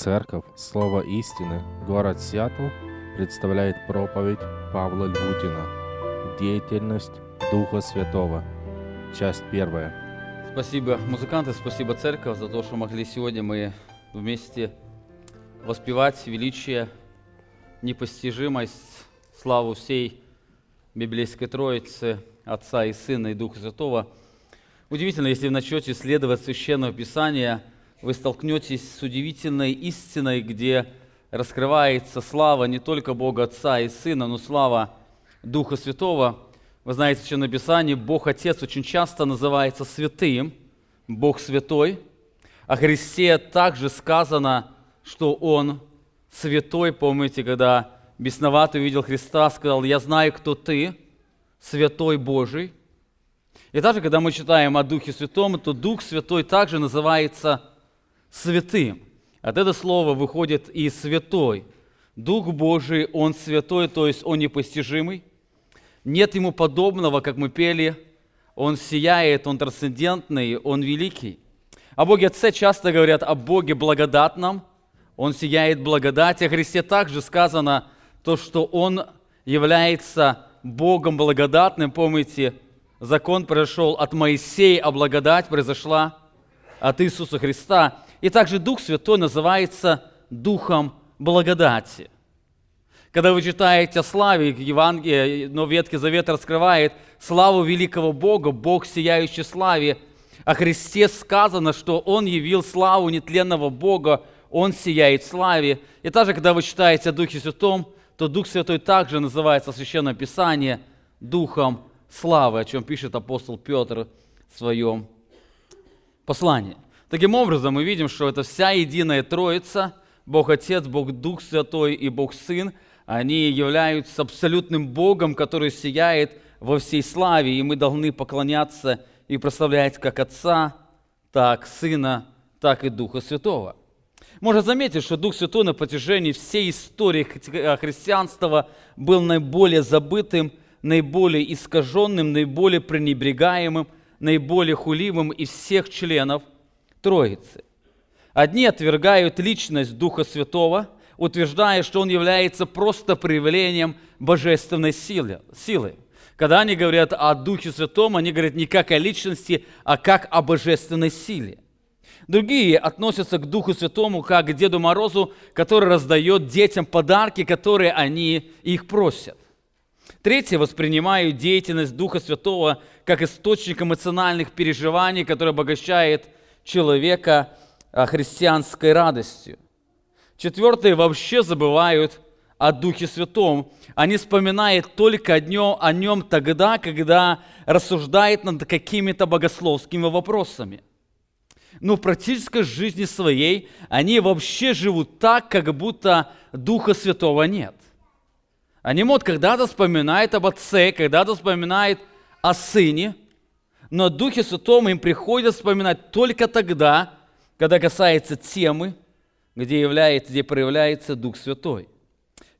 Церковь Слово истины, город Сиэтл представляет проповедь Павла Львутина «Деятельность Духа Святого». Часть первая. Спасибо, музыканты, спасибо, церковь, за то, что могли сегодня мы вместе воспевать величие, непостижимость, славу всей библейской Троицы, Отца и Сына и Духа Святого. Удивительно, если вы начнете исследовать Священное Писание, вы столкнетесь с удивительной истиной, где раскрывается слава не только Бога Отца и Сына, но слава Духа Святого. Вы знаете, в Священном Писании Бог Отец очень часто называется святым, Бог Святой. О Христе также сказано, что Он святой. Помните, когда бесноватый увидел Христа, сказал, «Я знаю, кто ты, святой Божий». И также, когда мы читаем о Духе Святом, то Дух Святой также называется святым. От этого слова выходит и святой. Дух Божий, Он святой, то есть Он непостижимый. Нет Ему подобного, как мы пели. Он сияет, Он трансцендентный, Он великий. О Боге Отце часто говорят о Боге благодатном. Он сияет благодать. О Христе также сказано то, что Он является Богом благодатным. Помните, закон пришел от Моисея, а благодать произошла от Иисуса Христа. И также Дух Святой называется Духом благодати. Когда вы читаете о славе, Евангелие, но Ветхий Завет раскрывает славу великого Бога, Бог сияющий славе. О Христе сказано, что Он явил славу нетленного Бога, Он сияет славе. И также, когда вы читаете о Духе Святом, то Дух Святой также называется в Священном Писании Духом славы, о чем пишет апостол Петр в своем послании. Таким образом, мы видим, что это вся единая Троица, Бог Отец, Бог Дух Святой и Бог Сын, они являются абсолютным Богом, который сияет во всей славе, и мы должны поклоняться и прославлять как Отца, так Сына, так и Духа Святого. Можно заметить, что Дух Святой на протяжении всей истории христианства был наиболее забытым, наиболее искаженным, наиболее пренебрегаемым, наиболее хулимым из всех членов – Троицы. Одни отвергают личность Духа Святого, утверждая, что Он является просто проявлением божественной силы. силы. Когда они говорят о Духе Святом, они говорят не как о личности, а как о божественной силе. Другие относятся к Духу Святому как к Деду Морозу, который раздает детям подарки, которые они их просят. Третьи воспринимают деятельность Духа Святого как источник эмоциональных переживаний, который обогащает человека а, христианской радостью. Четвертые вообще забывают о Духе Святом. Они вспоминают только о нем, о нем тогда, когда рассуждают над какими-то богословскими вопросами. Но в практической жизни своей они вообще живут так, как будто Духа Святого нет. Они, вот, когда-то вспоминают об Отце, когда-то вспоминают о Сыне – но о Духе Святом им приходится вспоминать только тогда, когда касается темы, где, является, где проявляется Дух Святой.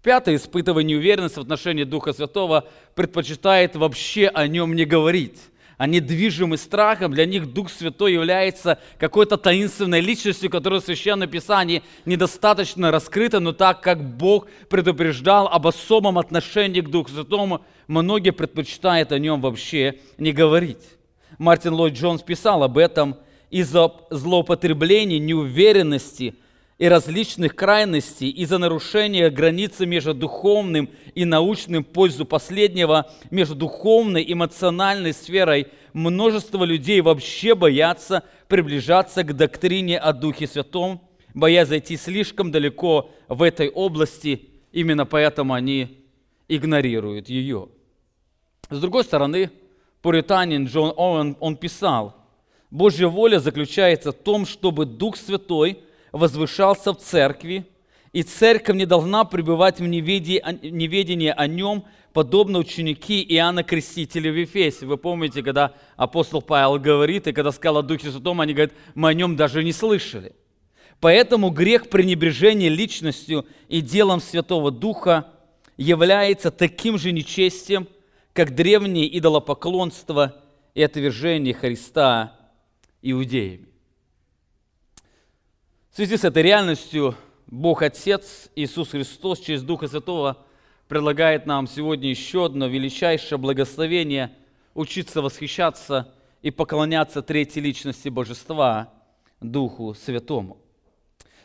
Пятое, испытывая неуверенность в отношении Духа Святого, предпочитает вообще о нем не говорить. Они движимы страхом, для них Дух Святой является какой-то таинственной личностью, которая в Священном Писании недостаточно раскрыта, но так как Бог предупреждал об особом отношении к Духу Святому, многие предпочитают о нем вообще не говорить. Мартин Ллойд Джонс писал об этом, из-за злоупотреблений, неуверенности и различных крайностей, из-за нарушения границы между духовным и научным пользу последнего, между духовной и эмоциональной сферой, множество людей вообще боятся приближаться к доктрине о Духе Святом, боясь зайти слишком далеко в этой области, именно поэтому они игнорируют ее. С другой стороны, пуританин Джон Оуэн, он писал, Божья воля заключается в том, чтобы Дух Святой возвышался в церкви, и церковь не должна пребывать в неведении о нем, подобно ученики Иоанна Крестителя в Ефесе. Вы помните, когда апостол Павел говорит, и когда сказал о Духе Святом, они говорят, мы о нем даже не слышали. Поэтому грех пренебрежения личностью и делом Святого Духа является таким же нечестием, как древнее идолопоклонство и отвержение Христа иудеями. В связи с этой реальностью Бог Отец, Иисус Христос через Духа Святого предлагает нам сегодня еще одно величайшее благословение – учиться восхищаться и поклоняться третьей личности Божества, Духу Святому.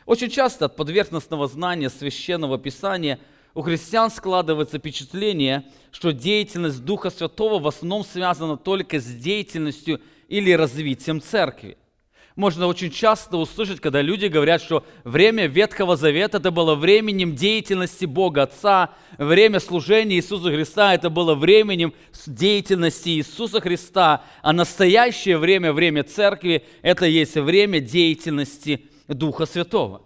Очень часто от поверхностного знания священного писания у христиан складывается впечатление, что деятельность Духа Святого в основном связана только с деятельностью или развитием церкви. Можно очень часто услышать, когда люди говорят, что время Ветхого Завета это было временем деятельности Бога Отца, время служения Иисуса Христа это было временем деятельности Иисуса Христа, а настоящее время, время Церкви, это есть время деятельности Духа Святого.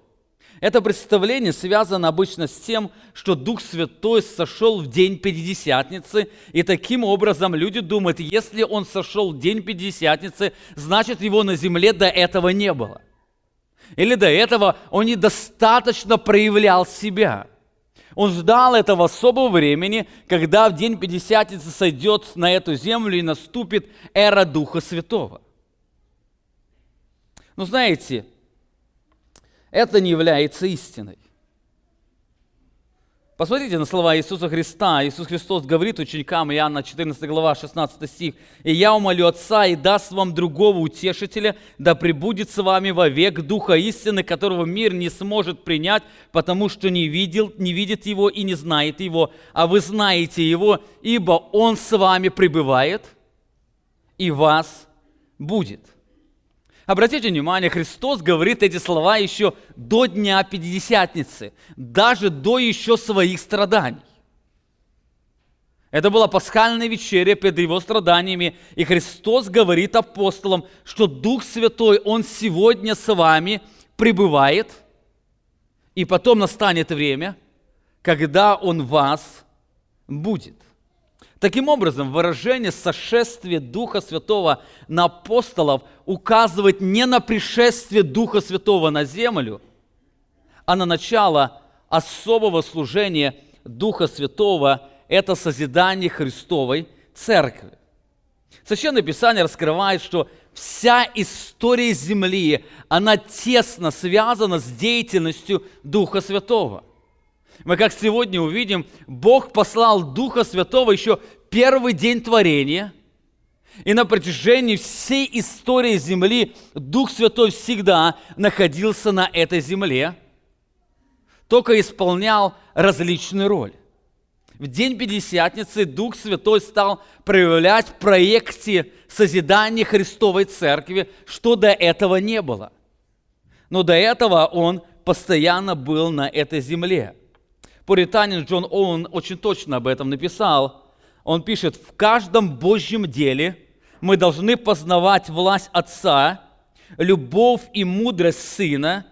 Это представление связано обычно с тем, что Дух Святой сошел в день Пятидесятницы, и таким образом люди думают, если Он сошел в день Пятидесятницы, значит Его на земле до этого не было. Или до этого Он недостаточно проявлял себя. Он ждал этого особого времени, когда в день Пятидесятницы сойдет на эту землю и наступит эра Духа Святого. Но знаете, это не является истиной. Посмотрите на слова Иисуса Христа. Иисус Христос говорит ученикам, Иоанна 14 глава, 16 стих, «И я умолю Отца, и даст вам другого утешителя, да пребудет с вами вовек Духа истины, которого мир не сможет принять, потому что не, видел, не видит его и не знает его, а вы знаете его, ибо он с вами пребывает и вас будет». Обратите внимание, Христос говорит эти слова еще до Дня Пятидесятницы, даже до еще своих страданий. Это была пасхальная вечеря перед его страданиями, и Христос говорит апостолам, что Дух Святой, Он сегодня с вами пребывает, и потом настанет время, когда Он вас будет. Таким образом, выражение сошествия Духа Святого на апостолов указывает не на пришествие Духа Святого на землю, а на начало особого служения Духа Святого – это созидание Христовой Церкви. Священное Писание раскрывает, что вся история Земли, она тесно связана с деятельностью Духа Святого. Мы как сегодня увидим, Бог послал Духа Святого еще первый день творения. И на протяжении всей истории Земли Дух Святой всегда находился на этой земле, только исполнял различную роль. В день Пятидесятницы Дух Святой стал проявлять в проекте созидания Христовой Церкви, что до этого не было. Но до этого Он постоянно был на этой земле – пуританин Джон Оуэн очень точно об этом написал. Он пишет, в каждом Божьем деле мы должны познавать власть Отца, любовь и мудрость Сына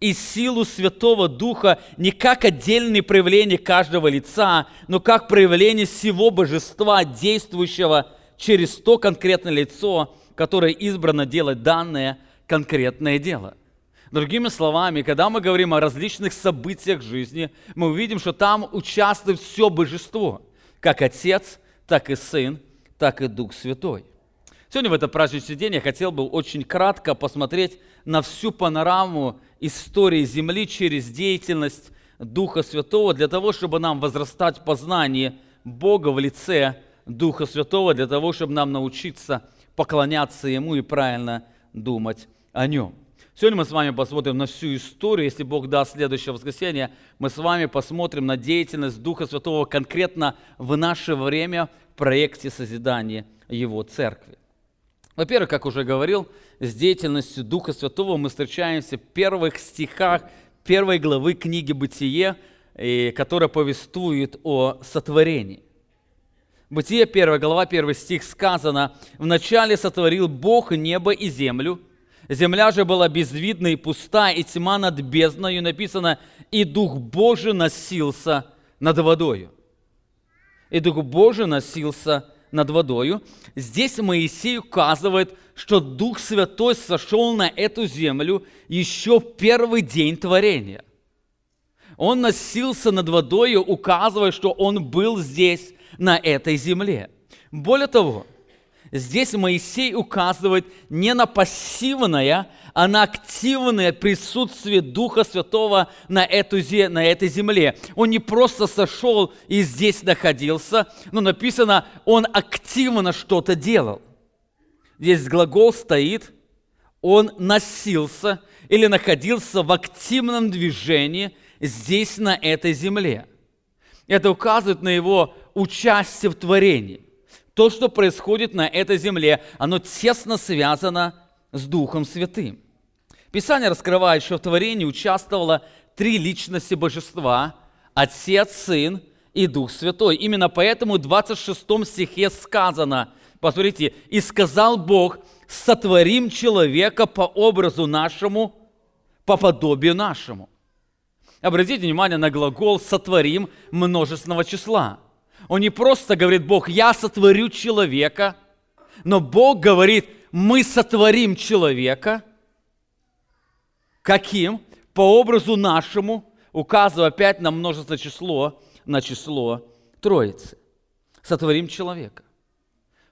и силу Святого Духа не как отдельные проявления каждого лица, но как проявление всего божества, действующего через то конкретное лицо, которое избрано делать данное конкретное дело – Другими словами, когда мы говорим о различных событиях жизни, мы увидим, что там участвует все божество, как Отец, так и Сын, так и Дух Святой. Сегодня в это праздничный день я хотел бы очень кратко посмотреть на всю панораму истории Земли через деятельность Духа Святого, для того, чтобы нам возрастать в познании Бога в лице Духа Святого, для того, чтобы нам научиться поклоняться Ему и правильно думать о Нем. Сегодня мы с вами посмотрим на всю историю. Если Бог даст следующее воскресенье, мы с вами посмотрим на деятельность Духа Святого конкретно в наше время в проекте созидания Его Церкви. Во-первых, как уже говорил, с деятельностью Духа Святого мы встречаемся в первых стихах первой главы книги «Бытие», которая повествует о сотворении. Бытие, 1 глава, 1 стих сказано, «Вначале сотворил Бог небо и землю, Земля же была безвидна и пуста, и тьма над бездною написано, и Дух Божий носился над водою. И Дух Божий носился над водою. Здесь Моисей указывает, что Дух Святой сошел на эту землю еще в первый день творения. Он носился над водою, указывая, что Он был здесь, на этой земле. Более того, здесь Моисей указывает не на пассивное, а на активное присутствие Духа Святого на, эту, на этой земле. Он не просто сошел и здесь находился, но написано, он активно что-то делал. Здесь глагол стоит, он носился или находился в активном движении здесь, на этой земле. Это указывает на его участие в творении. То, что происходит на этой земле, оно тесно связано с Духом Святым. Писание раскрывает, что в творении участвовало три личности божества – Отец, Сын и Дух Святой. Именно поэтому в 26 стихе сказано, посмотрите, «И сказал Бог, сотворим человека по образу нашему, по подобию нашему». Обратите внимание на глагол «сотворим» множественного числа. Он не просто говорит Бог, я сотворю человека, но Бог говорит, мы сотворим человека. Каким? По образу нашему, указывая опять на множество число, на число Троицы. Сотворим человека.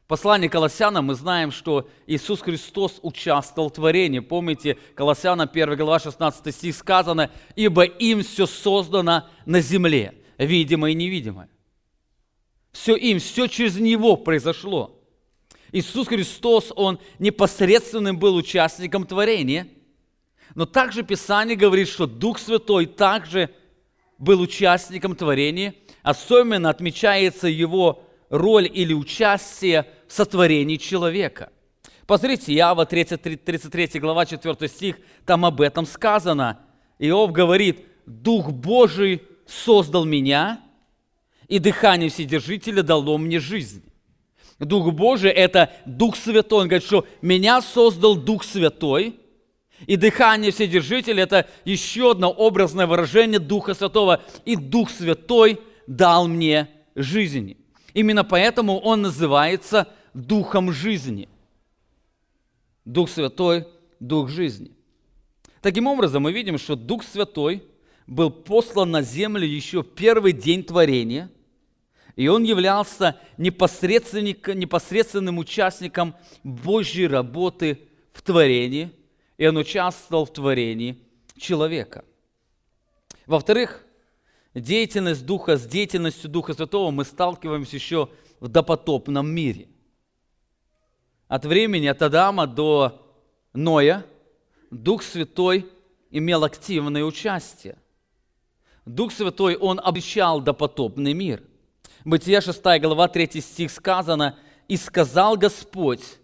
В послании Колоссянам мы знаем, что Иисус Христос участвовал в творении. Помните, Колоссянам 1 глава 16 стих сказано, «Ибо им все создано на земле, видимое и невидимое». Все им, все через Него произошло. Иисус Христос, Он непосредственным был участником творения, но также Писание говорит, что Дух Святой также был участником творения, особенно отмечается Его роль или участие в сотворении человека. Посмотрите, Иава 33, 33 глава 4 стих, там об этом сказано. Иов говорит, Дух Божий создал меня, и дыхание Вседержителя дало мне жизнь. Дух Божий – это Дух Святой. Он говорит, что меня создал Дух Святой, и дыхание Вседержителя – это еще одно образное выражение Духа Святого. И Дух Святой дал мне жизнь. Именно поэтому он называется Духом жизни. Дух Святой – Дух жизни. Таким образом, мы видим, что Дух Святой был послан на землю еще в первый день творения – и он являлся непосредственным участником Божьей работы в творении, и он участвовал в творении человека. Во-вторых, деятельность Духа с деятельностью Духа Святого мы сталкиваемся еще в допотопном мире. От времени от Адама до Ноя Дух Святой имел активное участие. Дух Святой, Он обещал допотопный мир – Бытие 6 глава 3 стих сказано, «И сказал Господь,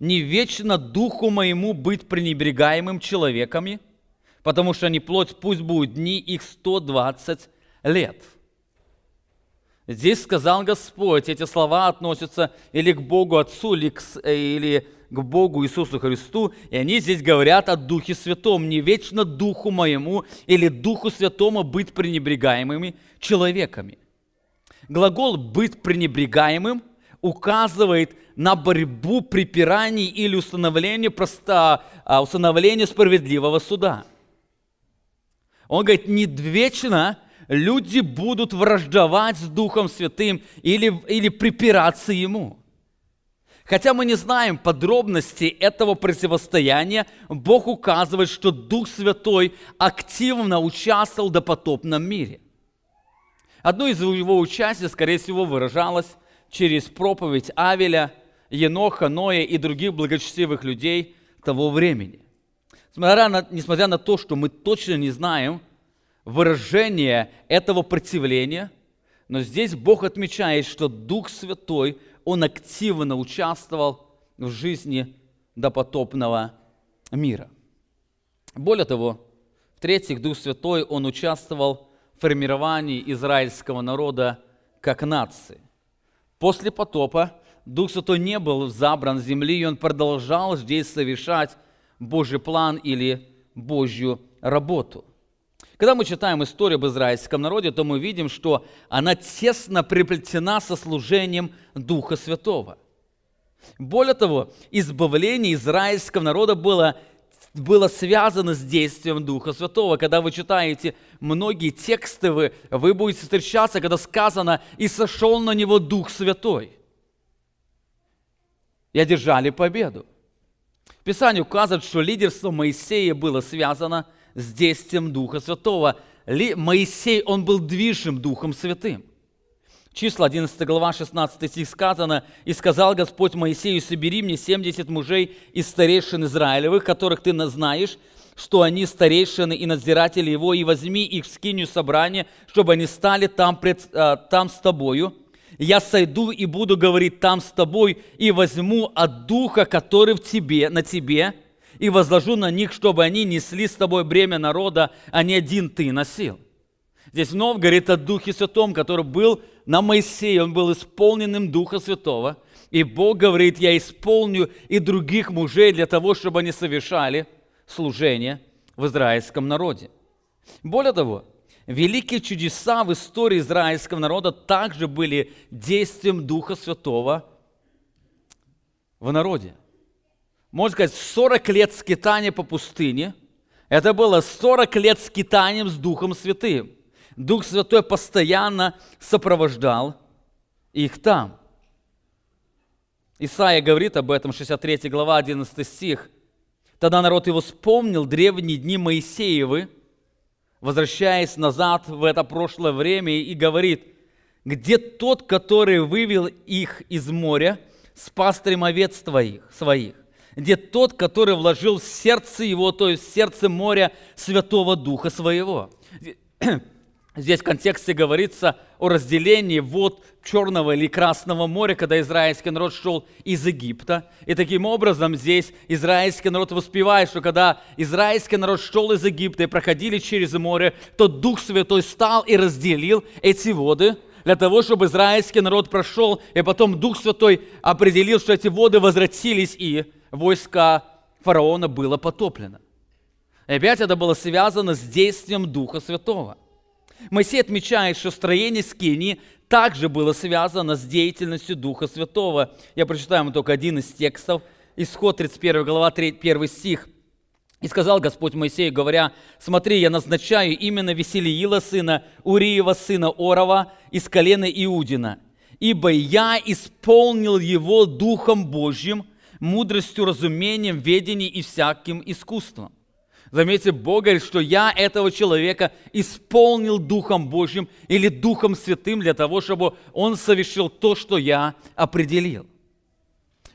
не вечно духу моему быть пренебрегаемым человеками, потому что не плоть, пусть будут дни их 120 лет». Здесь сказал Господь, эти слова относятся или к Богу Отцу, или к, э, или к Богу Иисусу Христу, и они здесь говорят о Духе Святом, не вечно Духу моему или Духу Святому быть пренебрегаемыми человеками. Глагол «быть пренебрегаемым» указывает на борьбу, припираний или установление, просто, а, установление справедливого суда. Он говорит, не вечно люди будут враждовать с Духом Святым или, или припираться Ему. Хотя мы не знаем подробностей этого противостояния, Бог указывает, что Дух Святой активно участвовал в допотопном мире – Одно из его участия, скорее всего, выражалось через проповедь Авеля, Еноха, Ноя и других благочестивых людей того времени. Несмотря на, несмотря на то, что мы точно не знаем выражение этого противления, но здесь Бог отмечает, что Дух Святой, Он активно участвовал в жизни допотопного мира. Более того, в-третьих, Дух Святой, Он участвовал формировании израильского народа как нации. После потопа Дух Святой не был забран с земли, и он продолжал здесь совершать Божий план или Божью работу. Когда мы читаем историю об израильском народе, то мы видим, что она тесно приплетена со служением Духа Святого. Более того, избавление израильского народа было было связано с действием Духа Святого. Когда вы читаете многие тексты, вы, вы будете встречаться, когда сказано «И сошел на него Дух Святой». и одержали победу. Писание указывает, что лидерство Моисея было связано с действием Духа Святого. Моисей, он был движим Духом Святым. Числа 11 глава 16 стих сказано, «И сказал Господь Моисею, собери мне 70 мужей из старейшин Израилевых, которых ты знаешь, что они старейшины и надзиратели его, и возьми их в скинию собрания, чтобы они стали там, пред, а, там с тобою. Я сойду и буду говорить там с тобой, и возьму от духа, который в тебе, на тебе, и возложу на них, чтобы они несли с тобой бремя народа, а не один ты носил». Здесь вновь говорит о Духе Святом, который был на Моисее, он был исполненным Духа Святого. И Бог говорит, я исполню и других мужей для того, чтобы они совершали служение в израильском народе. Более того, великие чудеса в истории израильского народа также были действием Духа Святого в народе. Можно сказать, 40 лет скитания по пустыне – это было 40 лет скитанием с Духом Святым. Дух Святой постоянно сопровождал их там. Исаия говорит об этом, 63 глава, 11 стих. Тогда народ его вспомнил древние дни Моисеевы, возвращаясь назад в это прошлое время и говорит, где тот, который вывел их из моря с пастырем овец твоих, своих? Где тот, который вложил в сердце его, то есть в сердце моря Святого Духа своего? Здесь в контексте говорится о разделении вод Черного или Красного моря, когда израильский народ шел из Египта. И таким образом здесь израильский народ воспевает, что когда израильский народ шел из Египта и проходили через море, то Дух Святой стал и разделил эти воды для того, чтобы израильский народ прошел, и потом Дух Святой определил, что эти воды возвратились, и войска фараона было потоплено. И опять это было связано с действием Духа Святого. Моисей отмечает, что строение Скинии также было связано с деятельностью Духа Святого. Я прочитаю вам только один из текстов. Исход 31 глава, 3, 1 стих. «И сказал Господь Моисею, говоря, смотри, я назначаю именно Веселиила сына, Уриева сына Орова из колена Иудина, ибо я исполнил его Духом Божьим, мудростью, разумением, ведением и всяким искусством». Заметьте, Бог говорит, что я этого человека исполнил Духом Божьим или Духом Святым для того, чтобы он совершил то, что я определил.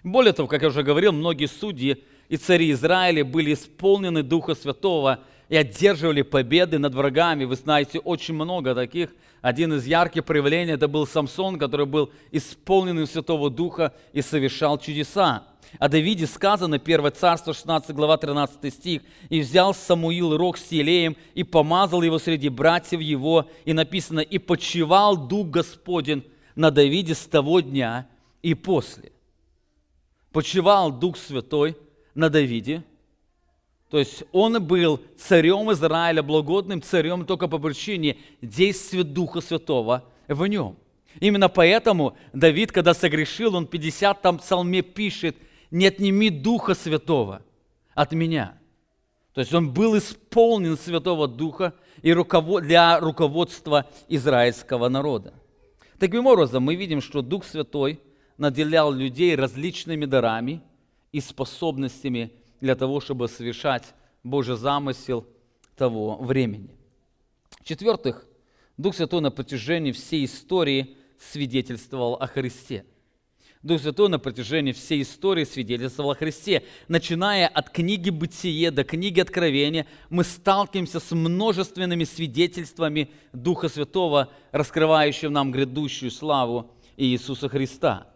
Более того, как я уже говорил, многие судьи и цари Израиля были исполнены Духа Святого и одерживали победы над врагами. Вы знаете, очень много таких. Один из ярких проявлений это был Самсон, который был исполненным Святого Духа и совершал чудеса. О Давиде сказано, 1 Царство, 16 глава, 13 стих, «И взял Самуил рог с елеем, и помазал его среди братьев его, и написано, и почивал Дух Господень на Давиде с того дня и после». Почивал Дух Святой на Давиде, то есть он был царем Израиля, благодным царем только по причине действия Духа Святого в нем. Именно поэтому Давид, когда согрешил, он в 50 там псалме пишет, не отними Духа Святого от меня. То есть он был исполнен Святого Духа и для руководства израильского народа. Таким образом, мы видим, что Дух Святой наделял людей различными дарами и способностями для того, чтобы совершать Божий замысел того времени. В-четвертых, Дух Святой на протяжении всей истории свидетельствовал о Христе – Дух Святой на протяжении всей истории свидетельствовал о Христе. Начиная от книги Бытие до книги Откровения, мы сталкиваемся с множественными свидетельствами Духа Святого, раскрывающим нам грядущую славу Иисуса Христа.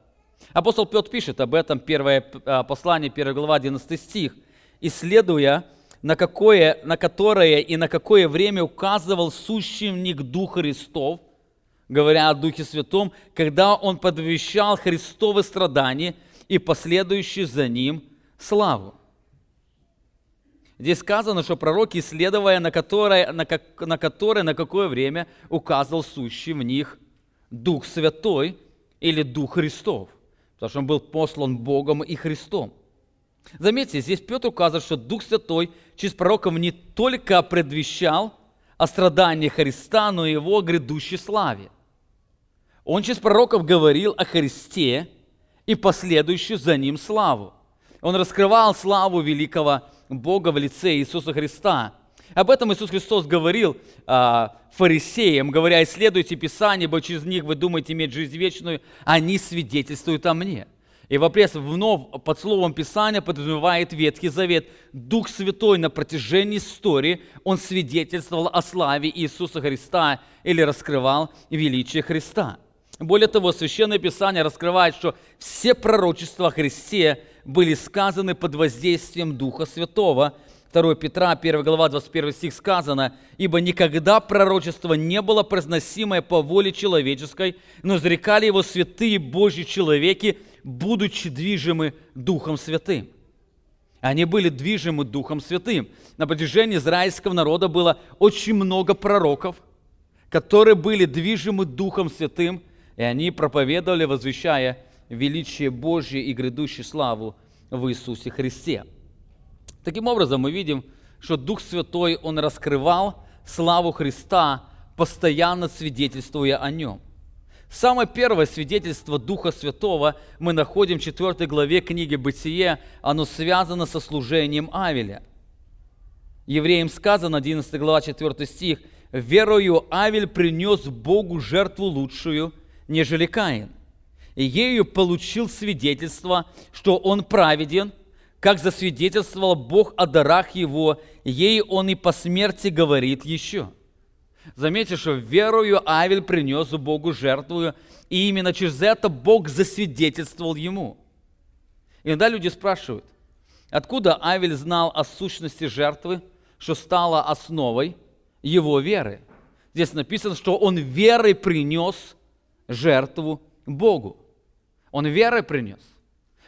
Апостол Петр пишет об этом, первое а, послание, 1 глава, 11 стих. «Исследуя, на, какое, на которое и на какое время указывал сущий в них Дух Христов, говоря о Духе Святом, когда Он подвещал Христовы страдания и последующие за Ним славу. Здесь сказано, что пророк, исследуя, на которое, на, как, на которое, на какое время указывал сущий в них Дух Святой или Дух Христов, потому что он был послан Богом и Христом. Заметьте, здесь Петр указывает, что Дух Святой через пророков не только предвещал о страдании Христа, но и его грядущей славе. Он через пророков говорил о Христе и последующую за ним славу. Он раскрывал славу великого Бога в лице Иисуса Христа. Об этом Иисус Христос говорил а, фарисеям, говоря, исследуйте Писание, ибо через них вы думаете иметь жизнь вечную, они свидетельствуют о мне. И вопрос вновь под словом Писания подразумевает Ветхий Завет. Дух Святой на протяжении истории, Он свидетельствовал о славе Иисуса Христа или раскрывал величие Христа. Более того, Священное Писание раскрывает, что все пророчества о Христе были сказаны под воздействием Духа Святого. 2 Петра, 1 глава, 21 стих сказано, «Ибо никогда пророчество не было произносимое по воле человеческой, но изрекали его святые Божьи человеки, будучи движимы Духом Святым». Они были движимы Духом Святым. На протяжении израильского народа было очень много пророков, которые были движимы Духом Святым, и они проповедовали, возвещая величие Божье и грядущую славу в Иисусе Христе. Таким образом, мы видим, что Дух Святой, Он раскрывал славу Христа, постоянно свидетельствуя о Нем. Самое первое свидетельство Духа Святого мы находим в 4 главе книги «Бытие». Оно связано со служением Авеля. Евреям сказано, 11 глава, 4 стих, «Верою Авель принес Богу жертву лучшую, нежели Каин, и ею получил свидетельство, что он праведен, как засвидетельствовал Бог о дарах его, ей он и по смерти говорит еще. Заметьте, что верою Авель принес Богу жертву, и именно через это Бог засвидетельствовал ему. Иногда люди спрашивают, откуда Авель знал о сущности жертвы, что стало основой его веры. Здесь написано, что он верой принес жертву Богу. Он верой принес.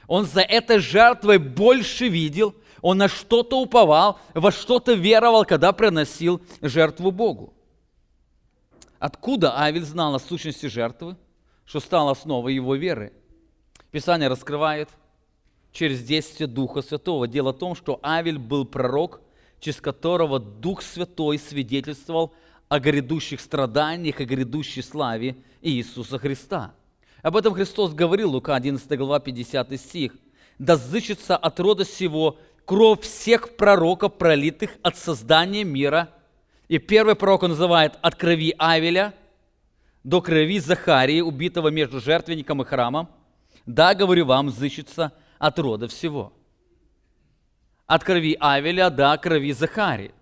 Он за этой жертвой больше видел, он на что-то уповал, во что-то веровал, когда приносил жертву Богу. Откуда Авель знал о сущности жертвы, что стало основой его веры? Писание раскрывает через действие Духа Святого. Дело в том, что Авель был пророк, через которого Дух Святой свидетельствовал о грядущих страданиях, о грядущей славе Иисуса Христа – об этом Христос говорил, Лука 11 глава 50 стих. «Да зычится от рода сего кровь всех пророков, пролитых от создания мира». И первый пророк он называет от крови Авеля до крови Захарии, убитого между жертвенником и храмом. Да, говорю вам, зычится от рода всего. От крови Авеля до крови Захарии.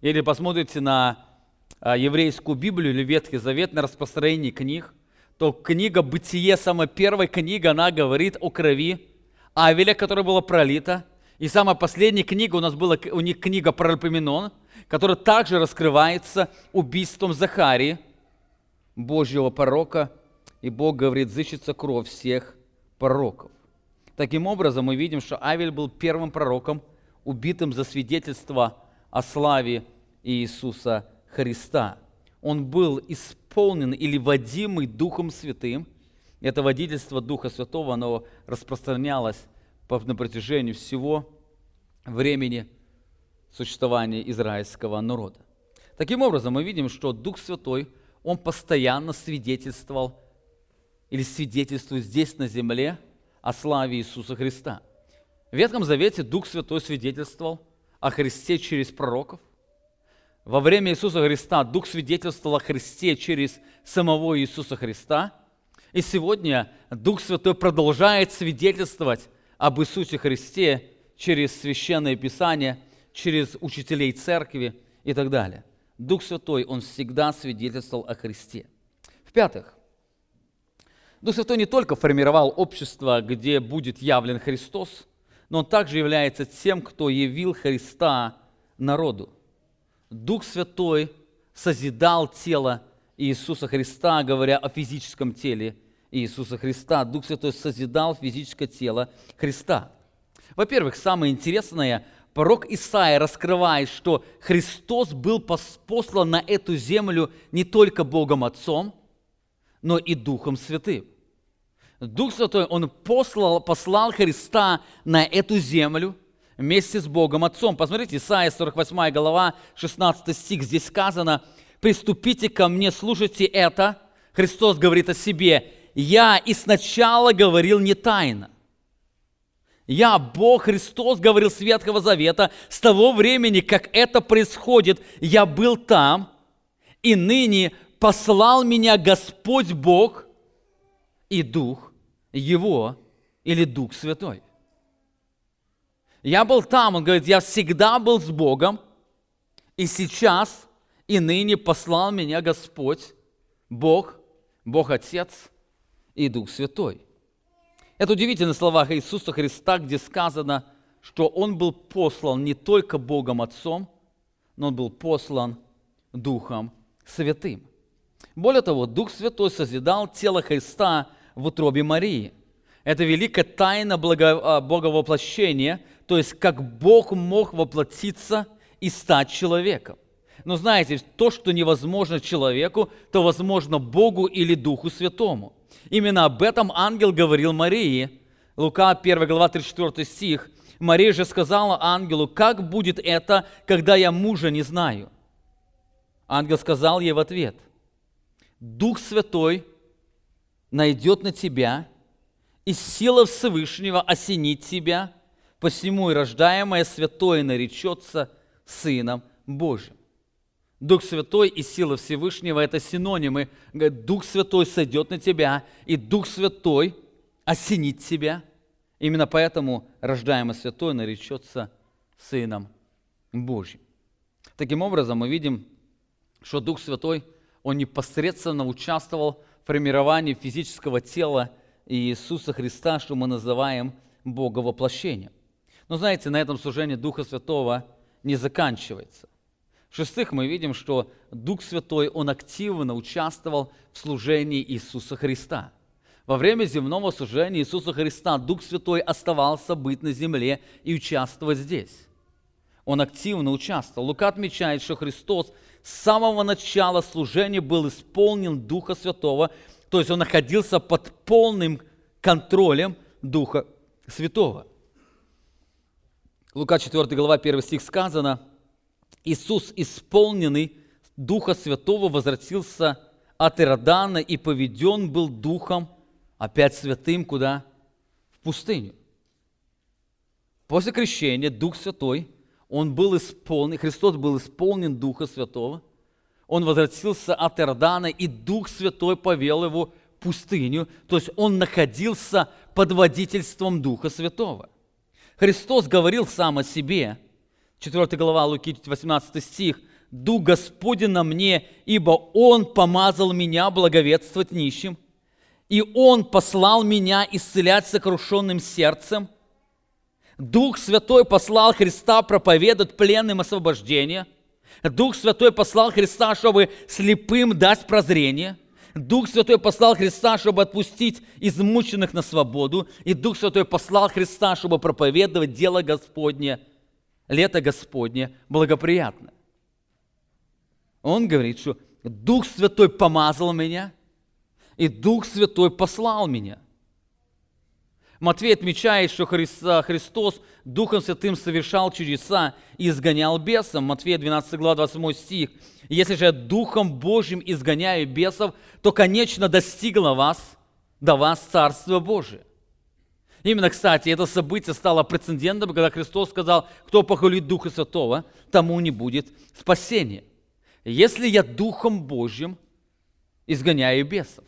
Или посмотрите на еврейскую Библию или Ветхий Завет на распространении книг, то книга «Бытие», самая первая книга, она говорит о крови Авеля, которая была пролита. И самая последняя книга у нас была у них книга про Альпоменон, которая также раскрывается убийством Захарии, Божьего пророка. И Бог говорит, зыщется кровь всех пророков. Таким образом, мы видим, что Авель был первым пророком, убитым за свидетельство о славе Иисуса Христа. Он был исполнен или водимый Духом Святым. Это водительство Духа Святого, оно распространялось на протяжении всего времени существования израильского народа. Таким образом, мы видим, что Дух Святой, Он постоянно свидетельствовал или свидетельствует здесь на земле о славе Иисуса Христа. В Ветхом Завете Дух Святой свидетельствовал о Христе через пророков, во время Иисуса Христа Дух свидетельствовал о Христе через самого Иисуса Христа. И сегодня Дух Святой продолжает свидетельствовать об Иисусе Христе через Священное Писание, через учителей церкви и так далее. Дух Святой, Он всегда свидетельствовал о Христе. В-пятых, Дух Святой не только формировал общество, где будет явлен Христос, но Он также является тем, кто явил Христа народу. Дух Святой созидал тело Иисуса Христа, говоря о физическом теле Иисуса Христа. Дух Святой созидал физическое тело Христа. Во-первых, самое интересное, пророк Исаия раскрывает, что Христос был послан на эту землю не только Богом Отцом, но и Духом Святым. Дух Святой, Он послал, послал Христа на эту землю – вместе с Богом Отцом. Посмотрите, Исайя 48 глава, 16 стих, здесь сказано, «Приступите ко мне, слушайте это». Христос говорит о себе, я и сначала говорил не тайно. Я, Бог Христос, говорил с Ветхого Завета, с того времени, как это происходит, я был там, и ныне послал меня Господь Бог и Дух Его, или Дух Святой. Я был там, он говорит, я всегда был с Богом, и сейчас, и ныне послал меня Господь, Бог, Бог Отец и Дух Святой. Это удивительные слова Иисуса Христа, где сказано, что Он был послан не только Богом Отцом, но Он был послан Духом Святым. Более того, Дух Святой созидал тело Христа в утробе Марии. Это великая тайна а, Боговоплощения, то есть как Бог мог воплотиться и стать человеком. Но знаете, то, что невозможно человеку, то возможно Богу или Духу Святому. Именно об этом ангел говорил Марии. Лука 1 глава 34 стих. Мария же сказала ангелу, как будет это, когда я мужа не знаю? Ангел сказал ей в ответ, Дух Святой найдет на тебя, и сила Всевышнего осенит тебя – посему и рождаемое святое наречется Сыном Божьим. Дух Святой и сила Всевышнего – это синонимы. Дух Святой сойдет на тебя, и Дух Святой осенит тебя. Именно поэтому рождаемое святое наречется Сыном Божьим. Таким образом, мы видим, что Дух Святой, Он непосредственно участвовал в формировании физического тела Иисуса Христа, что мы называем Бога воплощением. Но знаете, на этом служение Духа Святого не заканчивается. В-шестых, мы видим, что Дух Святой, Он активно участвовал в служении Иисуса Христа. Во время земного служения Иисуса Христа Дух Святой оставался быть на земле и участвовать здесь. Он активно участвовал. Лука отмечает, что Христос с самого начала служения был исполнен Духа Святого, то есть он находился под полным контролем Духа Святого. Лука 4 глава 1 стих сказано, Иисус, исполненный Духа Святого, возвратился от Иордана и поведен был Духом, опять Святым, куда? В пустыню. После крещения Дух Святой, Он был исполнен, Христос был исполнен Духа Святого, Он возвратился от Иордана, и Дух Святой повел его в пустыню, то есть Он находился под водительством Духа Святого – Христос говорил сам о себе. 4 глава Луки, 18 стих. «Дух Господень на мне, ибо Он помазал меня благовествовать нищим, и Он послал меня исцелять сокрушенным сердцем. Дух Святой послал Христа проповедовать пленным освобождение. Дух Святой послал Христа, чтобы слепым дать прозрение – Дух Святой послал Христа, чтобы отпустить измученных на свободу, и Дух Святой послал Христа, чтобы проповедовать дело Господне, лето Господне благоприятно. Он говорит, что Дух Святой помазал меня, и Дух Святой послал меня – Матвей отмечает, что Христос Духом Святым совершал чудеса и изгонял бесов. Матфея 12 глава 28 стих. Если же я Духом Божьим изгоняю бесов, то, конечно, достигло вас, до вас Царство Божие. Именно, кстати, это событие стало прецедентом, когда Христос сказал, кто похвалит Духа Святого, тому не будет спасения. Если я Духом Божьим изгоняю бесов.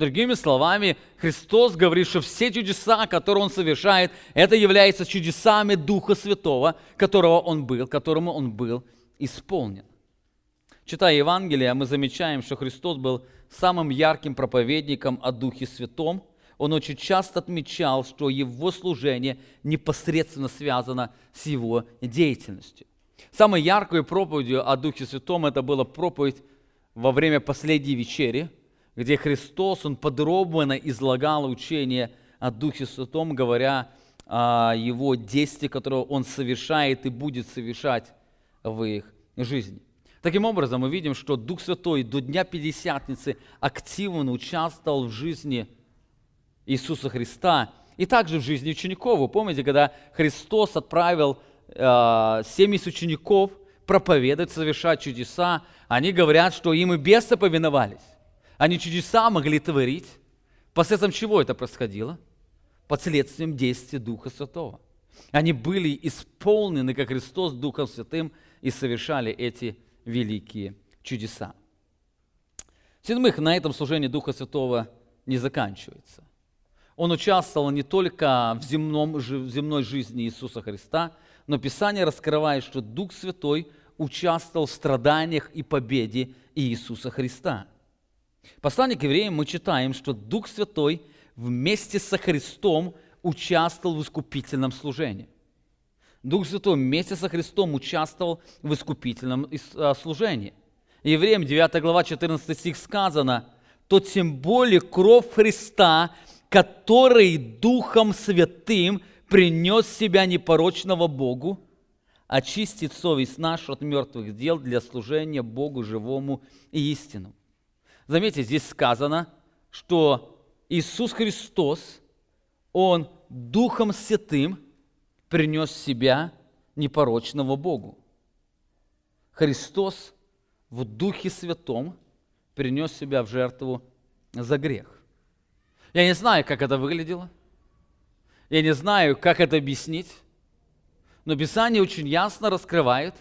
Другими словами, Христос говорит, что все чудеса, которые Он совершает, это является чудесами Духа Святого, которого Он был, которому Он был исполнен. Читая Евангелие, мы замечаем, что Христос был самым ярким проповедником о Духе Святом. Он очень часто отмечал, что его служение непосредственно связано с его деятельностью. Самой яркой проповедью о Духе Святом это была проповедь во время последней вечери – где Христос, Он подробно излагал учение о Духе Святом, говоря о Его действии, которое Он совершает и будет совершать в их жизни. Таким образом, мы видим, что Дух Святой до Дня Пятидесятницы активно участвовал в жизни Иисуса Христа и также в жизни учеников. Вы помните, когда Христос отправил э, 70 учеников проповедовать, совершать чудеса, они говорят, что им и бесы повиновались. Они чудеса могли творить. Посредством чего это происходило? Последствием действия Духа Святого. Они были исполнены, как Христос, Духом Святым, и совершали эти великие чудеса. Седьмых, на этом служение Духа Святого не заканчивается. Он участвовал не только в, земном, в земной жизни Иисуса Христа, но Писание раскрывает, что Дух Святой участвовал в страданиях и победе Иисуса Христа. В послании к евреям мы читаем, что Дух Святой вместе со Христом участвовал в искупительном служении. Дух Святой вместе со Христом участвовал в искупительном а, служении. Евреям 9 глава 14 стих сказано, то тем более кровь Христа, который Духом Святым принес себя непорочного Богу, очистит совесть нашу от мертвых дел для служения Богу живому и истинному. Заметьте, здесь сказано, что Иисус Христос, Он Духом Святым принес себя непорочного Богу. Христос в Духе Святом принес себя в жертву за грех. Я не знаю, как это выглядело. Я не знаю, как это объяснить. Но Писание очень ясно раскрывает,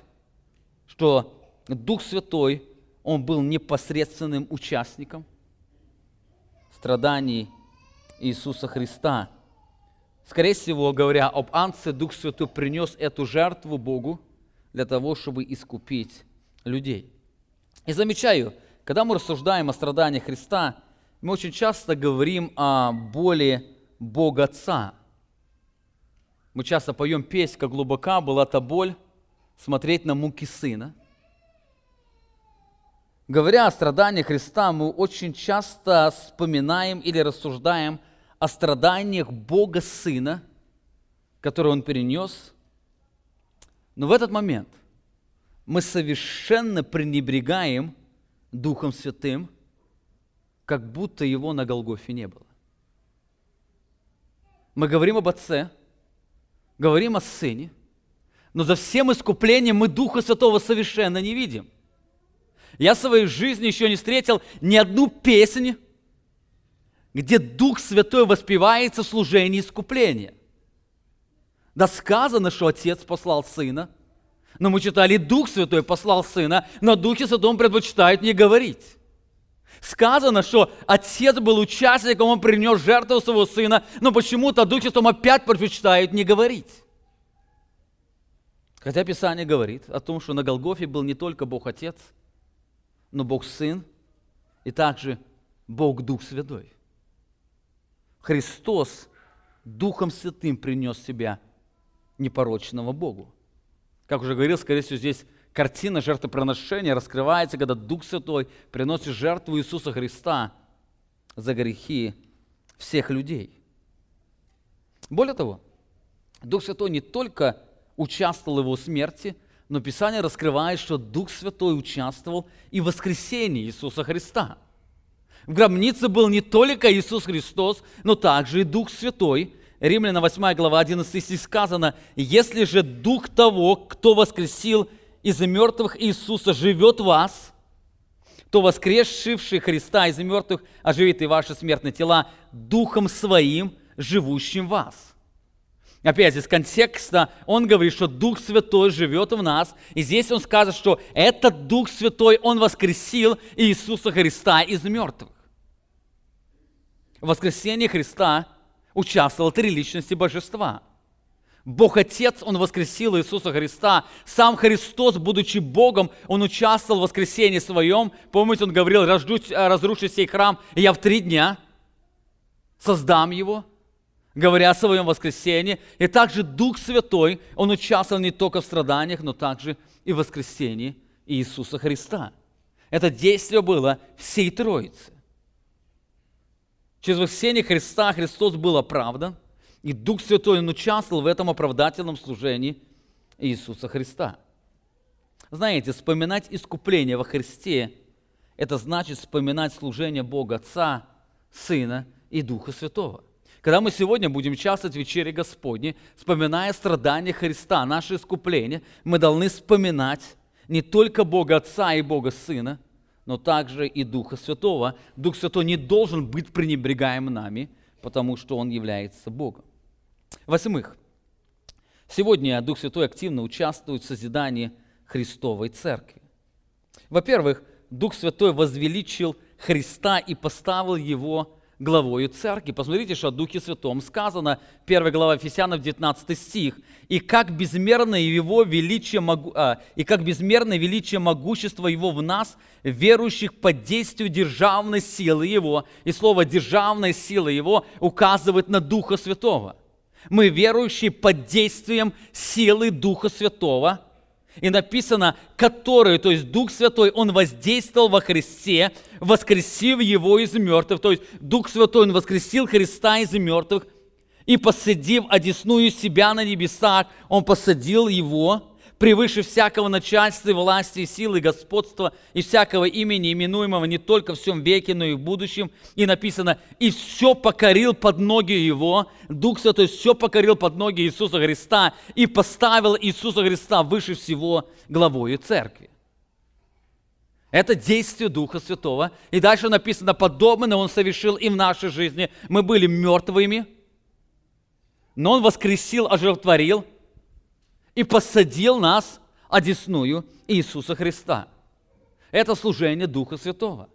что Дух Святой, Он был непосредственным участником страданий Иисуса Христа – Скорее всего, говоря об Анце, Дух Святой принес эту жертву Богу для того, чтобы искупить людей. И замечаю, когда мы рассуждаем о страдании Христа, мы очень часто говорим о боли Бога Отца. Мы часто поем песнь, как глубока была та боль смотреть на муки Сына. Говоря о страдании Христа, мы очень часто вспоминаем или рассуждаем о страданиях Бога Сына, которые Он перенес. Но в этот момент мы совершенно пренебрегаем Духом Святым, как будто Его на Голгофе не было. Мы говорим об Отце, говорим о Сыне, но за всем искуплением мы Духа Святого совершенно не видим. Я в своей жизни еще не встретил ни одну песнь, где Дух Святой воспевается в служении искупления. Да сказано, что Отец послал Сына, но мы читали, Дух Святой послал Сына, но Духе Святом предпочитают не говорить. Сказано, что Отец был участником, Он принес жертву своего Сына, но почему-то Дух Святом опять предпочитают не говорить. Хотя Писание говорит о том, что на Голгофе был не только Бог Отец, но Бог Сын и также Бог Дух Святой. Христос Духом Святым принес себя непорочного Богу. Как уже говорил, скорее всего, здесь картина жертвоприношения раскрывается, когда Дух Святой приносит жертву Иисуса Христа за грехи всех людей. Более того, Дух Святой не только участвовал в его смерти, но Писание раскрывает, что Дух Святой участвовал и в воскресении Иисуса Христа – в гробнице был не только Иисус Христос, но также и Дух Святой. Римляна 8 глава 11 стих сказано, «Если же Дух того, кто воскресил из мертвых Иисуса, живет в вас, то воскресшивший Христа из мертвых оживит и ваши смертные тела Духом Своим, живущим в вас». Опять из контекста он говорит, что Дух Святой живет в нас. И здесь он скажет, что этот Дух Святой, он воскресил Иисуса Христа из мертвых. В воскресении Христа участвовал три личности божества. Бог Отец, Он воскресил Иисуса Христа. Сам Христос, будучи Богом, Он участвовал в воскресении своем. Помните, Он говорил, разрушу сей храм, и я в три дня создам его, говоря о своем воскресении. И также Дух Святой, Он участвовал не только в страданиях, но также и в воскресении Иисуса Христа. Это действие было всей Троицы. Через воскресение Христа Христос был оправдан, и Дух Святой Он участвовал в этом оправдательном служении Иисуса Христа. Знаете, вспоминать искупление во Христе – это значит вспоминать служение Бога Отца, Сына и Духа Святого. Когда мы сегодня будем в вечере Господней, вспоминая страдания Христа, наше искупление, мы должны вспоминать не только Бога Отца и Бога Сына, но также и Духа Святого. Дух Святой не должен быть пренебрегаем нами, потому что Он является Богом. Восьмых. Сегодня Дух Святой активно участвует в созидании Христовой Церкви. Во-первых, Дух Святой возвеличил Христа и поставил Его главою церкви. Посмотрите, что о Духе Святом сказано, 1 глава Ефесянов, 19 стих. «И как безмерное его величие, а, и как безмерное величие могущества его в нас, верующих под действию державной силы его». И слово «державная сила его» указывает на Духа Святого. Мы верующие под действием силы Духа Святого – и написано, который, то есть Дух Святой, Он воздействовал во Христе, воскресив Его из мертвых. То есть Дух Святой, Он воскресил Христа из мертвых, и посадив одесную себя на небесах, Он посадил Его превыше всякого начальства, власти, силы, господства и всякого имени, именуемого не только в всем веке, но и в будущем. И написано, и все покорил под ноги Его, Дух Святой все покорил под ноги Иисуса Христа и поставил Иисуса Христа выше всего главою церкви. Это действие Духа Святого. И дальше написано, подобное Он совершил и в нашей жизни. Мы были мертвыми, но Он воскресил, оживотворил – и посадил нас одесную Иисуса Христа. Это служение Духа Святого.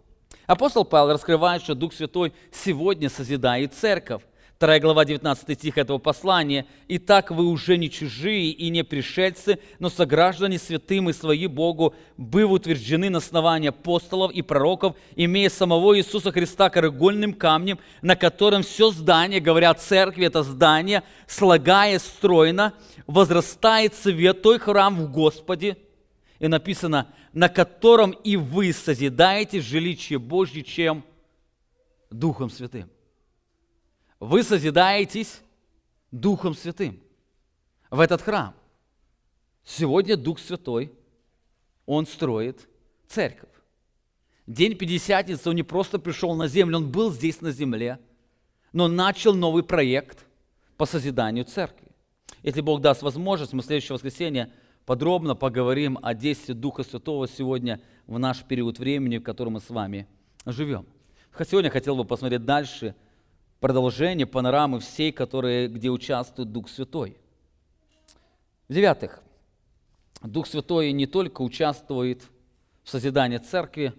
Апостол Павел раскрывает, что Дух Святой сегодня созидает церковь. 2 глава 19 стих этого послания. «Итак, вы уже не чужие и не пришельцы, но сограждане святым и свои Богу, быв утверждены на основании апостолов и пророков, имея самого Иисуса Христа корыгольным камнем, на котором все здание, говорят церкви, это здание, слагая стройно, возрастает святой храм в Господе». И написано, на котором и вы созидаете жилище Божье, чем Духом Святым вы созидаетесь Духом Святым в этот храм. Сегодня Дух Святой, Он строит церковь. День Пятидесятницы, Он не просто пришел на землю, Он был здесь на земле, но начал новый проект по созиданию церкви. Если Бог даст возможность, мы в следующее воскресенье подробно поговорим о действии Духа Святого сегодня в наш период времени, в котором мы с вами живем. Сегодня хотел бы посмотреть дальше – продолжение панорамы всей, которые, где участвует Дух Святой. В-девятых, Дух Святой не только участвует в созидании церкви,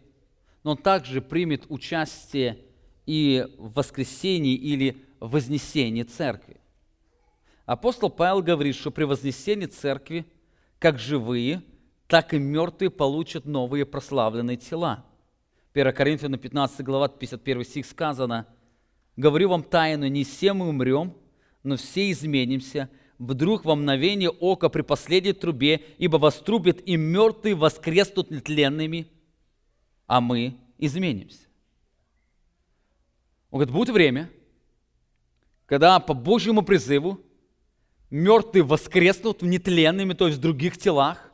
но он также примет участие и в воскресении или вознесении церкви. Апостол Павел говорит, что при вознесении церкви как живые, так и мертвые получат новые прославленные тела. 1 Коринфянам 15 глава 51 стих сказано – Говорю вам тайну, не все мы умрем, но все изменимся, вдруг во мгновение ока при последней трубе, ибо вострубит и мертвые воскреснут нетленными, а мы изменимся. Он говорит, будет время, когда по Божьему призыву мертвые воскреснут нетленными, то есть в других телах,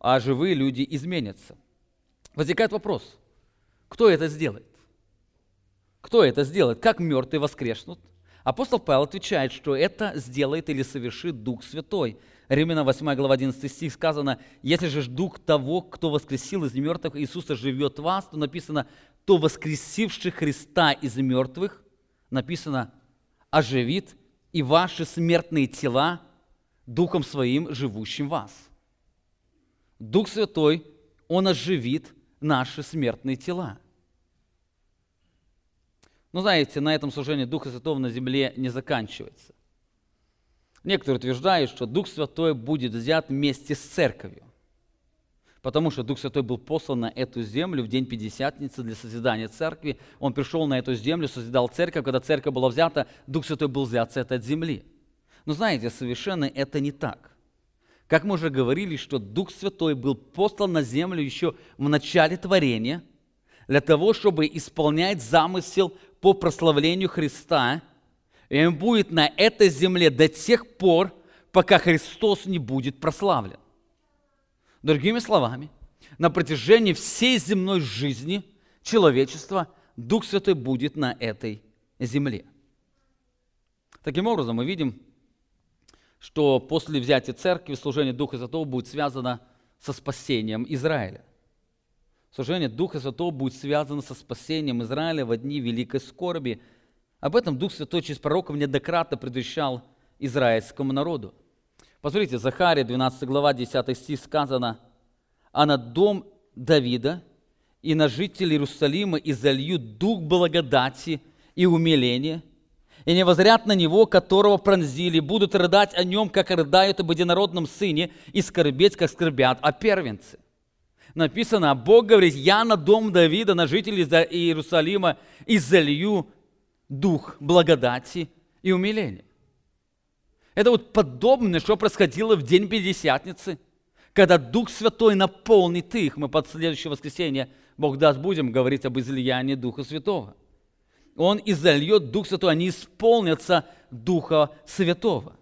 а живые люди изменятся. Возникает вопрос, кто это сделает? Кто это сделает? Как мертвые воскреснут? Апостол Павел отвечает, что это сделает или совершит Дух Святой. Римляна 8 глава 11 стих сказано, «Если же Дух того, кто воскресил из мертвых Иисуса, живет в вас, то написано, то воскресивший Христа из мертвых, написано, оживит и ваши смертные тела Духом Своим, живущим в вас». Дух Святой, Он оживит наши смертные тела. Но знаете, на этом служение Духа Святого на земле не заканчивается. Некоторые утверждают, что Дух Святой будет взят вместе с церковью, потому что Дух Святой был послан на эту землю в день Пятидесятницы для созидания церкви. Он пришел на эту землю, созидал церковь. Когда церковь была взята, Дух Святой был взят с этой земли. Но знаете, совершенно это не так. Как мы уже говорили, что Дух Святой был послан на землю еще в начале творения для того, чтобы исполнять замысел по прославлению Христа, и он будет на этой земле до тех пор, пока Христос не будет прославлен. Другими словами, на протяжении всей земной жизни человечества Дух Святой будет на этой земле. Таким образом, мы видим, что после взятия церкви служение Духа Святого будет связано со спасением Израиля. Служение Духа Святого будет связано со спасением Израиля в дни великой скорби. Об этом Дух Святой через пророков неоднократно предвещал израильскому народу. Посмотрите, Захария, 12 глава, 10 стих сказано, «А на дом Давида и на жителей Иерусалима изолью дух благодати и умиления, и не возрят на него, которого пронзили, будут рыдать о нем, как рыдают об единородном сыне, и скорбеть, как скорбят о первенце» написано, Бог говорит, я на дом Давида, на жителей Иерусалима изолью дух благодати и умиления. Это вот подобное, что происходило в день Пятидесятницы, когда Дух Святой наполнит их. Мы под следующее воскресенье, Бог даст, будем говорить об излиянии Духа Святого. Он изольет Дух Святой, они исполнятся Духа Святого.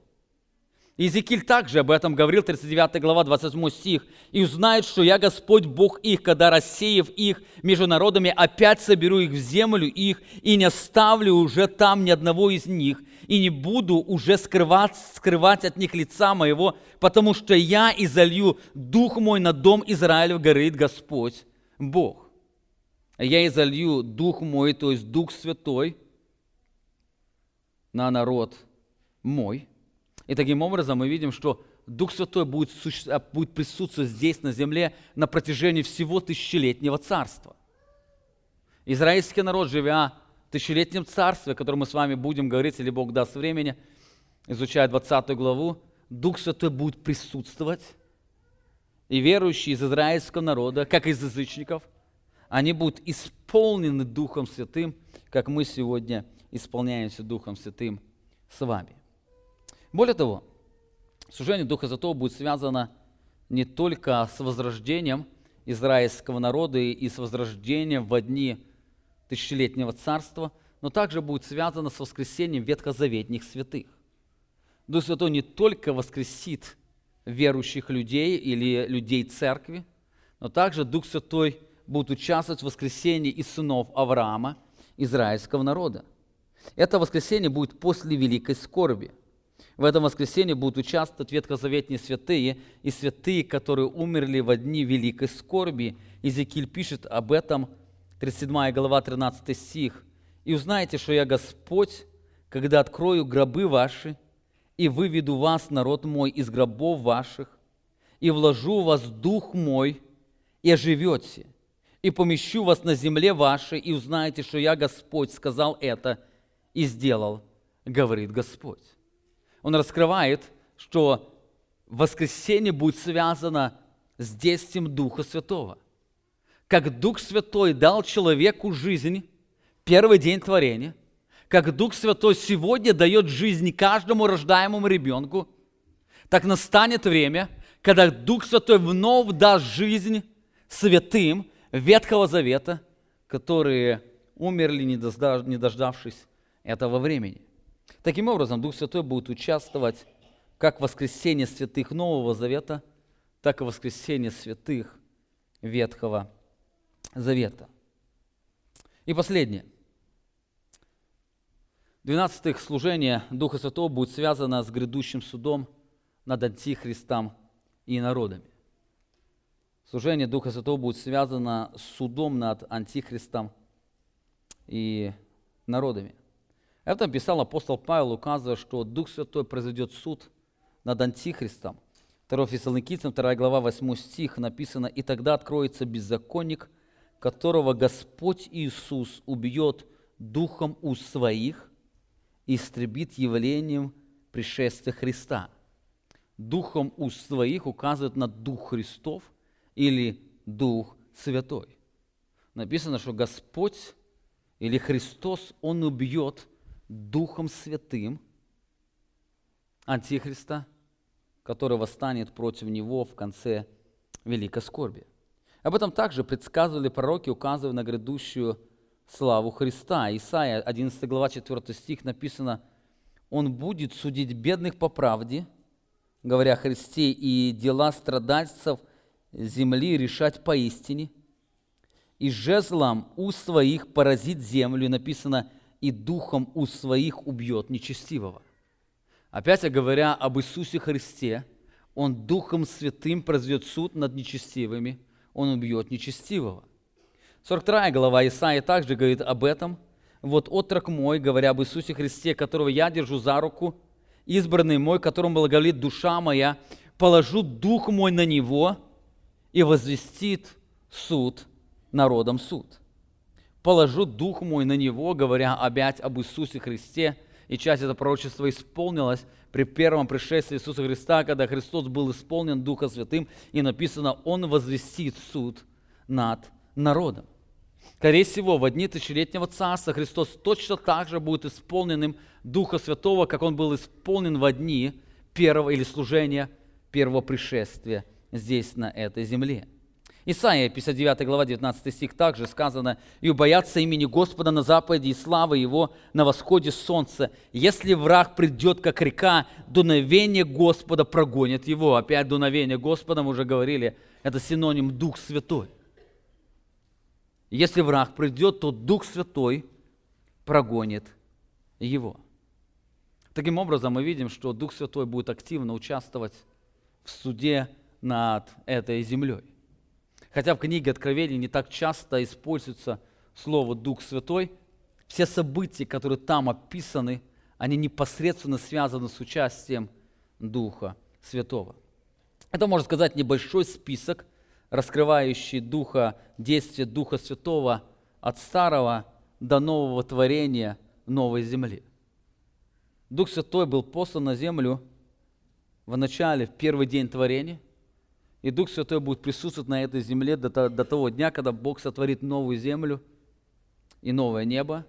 Иезекииль также об этом говорил, 39 глава, 27 стих. «И узнают, что я Господь Бог их, когда, рассеяв их между народами, опять соберу их в землю их, и не оставлю уже там ни одного из них, и не буду уже скрывать, скрывать от них лица моего, потому что я изолью Дух мой на дом Израилев, говорит Господь Бог. Я изолью Дух мой, то есть Дух Святой, на народ мой, и таким образом мы видим, что Дух Святой будет, а, будет присутствовать здесь, на земле, на протяжении всего тысячелетнего царства. Израильский народ, живя в тысячелетнем царстве, о котором мы с вами будем говорить, или Бог даст времени, изучая 20 главу, Дух Святой будет присутствовать, и верующие из израильского народа, как из язычников, они будут исполнены Духом Святым, как мы сегодня исполняемся Духом Святым с вами. Более того, служение Духа Святого будет связано не только с возрождением израильского народа и с возрождением в дни тысячелетнего царства, но также будет связано с воскресением ветхозаветних святых. Дух Святой не только воскресит верующих людей или людей церкви, но также Дух Святой будет участвовать в воскресении и сынов Авраама, израильского народа. Это воскресение будет после великой скорби – в этом воскресенье будут участвовать ветхозаветные святые и святые, которые умерли в дни великой скорби. Иезекииль пишет об этом, 37 глава, 13 стих. «И узнаете, что я Господь, когда открою гробы ваши, и выведу вас, народ мой, из гробов ваших, и вложу в вас дух мой, и оживете, и помещу вас на земле вашей, и узнаете, что я Господь сказал это и сделал, говорит Господь он раскрывает, что воскресение будет связано с действием Духа Святого. Как Дух Святой дал человеку жизнь, первый день творения, как Дух Святой сегодня дает жизнь каждому рождаемому ребенку, так настанет время, когда Дух Святой вновь даст жизнь святым Ветхого Завета, которые умерли, не дождавшись этого времени. Таким образом, Дух Святой будет участвовать как в воскресении святых Нового Завета, так и в воскресении святых Ветхого Завета. И последнее. Двенадцатых служение Духа Святого будет связано с грядущим судом над Антихристом и народами. Служение Духа Святого будет связано с судом над Антихристом и народами. Это писал апостол Павел, указывая, что Дух Святой произведет суд над Антихристом. 2 Фессалоникийцам, 2 глава, 8 стих написано, «И тогда откроется беззаконник, которого Господь Иисус убьет духом у своих и истребит явлением пришествия Христа». Духом у своих указывает на Дух Христов или Дух Святой. Написано, что Господь или Христос, Он убьет Духом Святым Антихриста, который восстанет против него в конце великой скорби. Об этом также предсказывали пророки, указывая на грядущую славу Христа. Исайя, 11 глава, 4 стих написано, «Он будет судить бедных по правде, говоря о Христе, и дела страдальцев земли решать поистине, и жезлом у своих поразит землю». Написано, и духом у своих убьет нечестивого. Опять говоря об Иисусе Христе, Он Духом Святым произведет суд над нечестивыми, Он убьет нечестивого. 42 глава Исаия также говорит об этом. «Вот отрок мой, говоря об Иисусе Христе, которого я держу за руку, избранный мой, которому благоволит душа моя, положу дух мой на него и возвестит суд народом суд. Положу дух мой на него, говоря опять об Иисусе Христе, и часть этого пророчества исполнилась при первом пришествии Иисуса Христа, когда Христос был исполнен Духа Святым, и написано, Он возвестит суд над народом. Скорее всего, в дни тысячелетнего царства Христос точно так же будет исполненным Духа Святого, как Он был исполнен в дни первого или служения первого пришествия здесь, на этой земле. Исайя, 59 глава, 19 стих, также сказано, «И убоятся имени Господа на западе и славы Его на восходе солнца. Если враг придет, как река, дуновение Господа прогонит его». Опять дуновение Господа, мы уже говорили, это синоним Дух Святой. Если враг придет, то Дух Святой прогонит его. Таким образом, мы видим, что Дух Святой будет активно участвовать в суде над этой землей. Хотя в книге Откровения не так часто используется слово Дух Святой, все события, которые там описаны, они непосредственно связаны с участием Духа Святого. Это, можно сказать, небольшой список, раскрывающий Духа, действие Духа Святого от старого до нового творения новой земли. Дух Святой был послан на землю в начале, в первый день творения – и Дух Святой будет присутствовать на этой земле до, того дня, когда Бог сотворит новую землю и новое небо.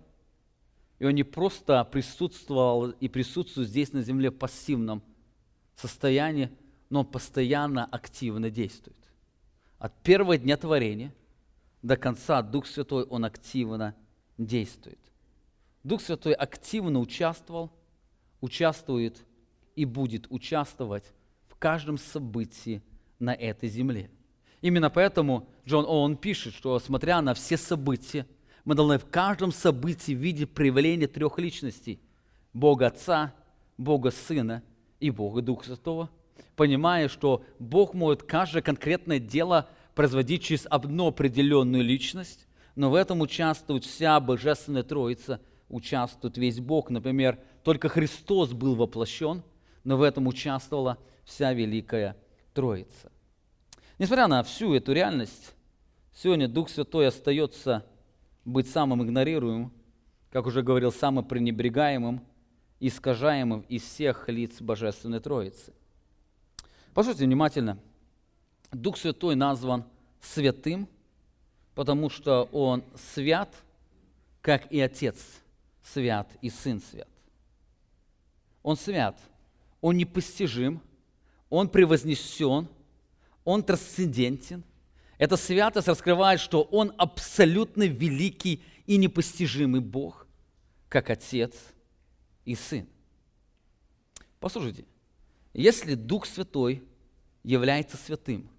И Он не просто присутствовал и присутствует здесь на земле в пассивном состоянии, но Он постоянно активно действует. От первого дня творения до конца Дух Святой Он активно действует. Дух Святой активно участвовал, участвует и будет участвовать в каждом событии на этой земле. Именно поэтому Джон Оуэн пишет, что смотря на все события, мы должны в каждом событии видеть проявление трех личностей. Бога Отца, Бога Сына и Бога Духа Святого, понимая, что Бог может каждое конкретное дело производить через одну определенную личность, но в этом участвует вся Божественная Троица, участвует весь Бог. Например, только Христос был воплощен, но в этом участвовала вся Великая Троица. Несмотря на всю эту реальность, сегодня Дух Святой остается быть самым игнорируемым, как уже говорил, самым пренебрегаемым, искажаемым из всех лиц Божественной Троицы. Послушайте внимательно. Дух Святой назван святым, потому что Он свят, как и Отец свят и Сын свят. Он свят, Он непостижим – он превознесен, он трансцендентен. Эта святость раскрывает, что он абсолютно великий и непостижимый Бог, как Отец и Сын. Послушайте, если Дух Святой является святым,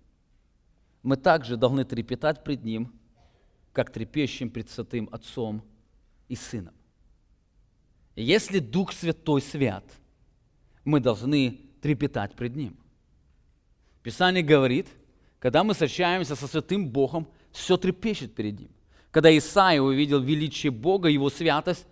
мы также должны трепетать пред Ним, как трепещем пред Святым Отцом и Сыном. Если Дух Святой свят, мы должны трепетать пред Ним. Писание говорит, когда мы встречаемся со святым Богом, все трепещет перед Ним. Когда Исаия увидел величие Бога, Его святость,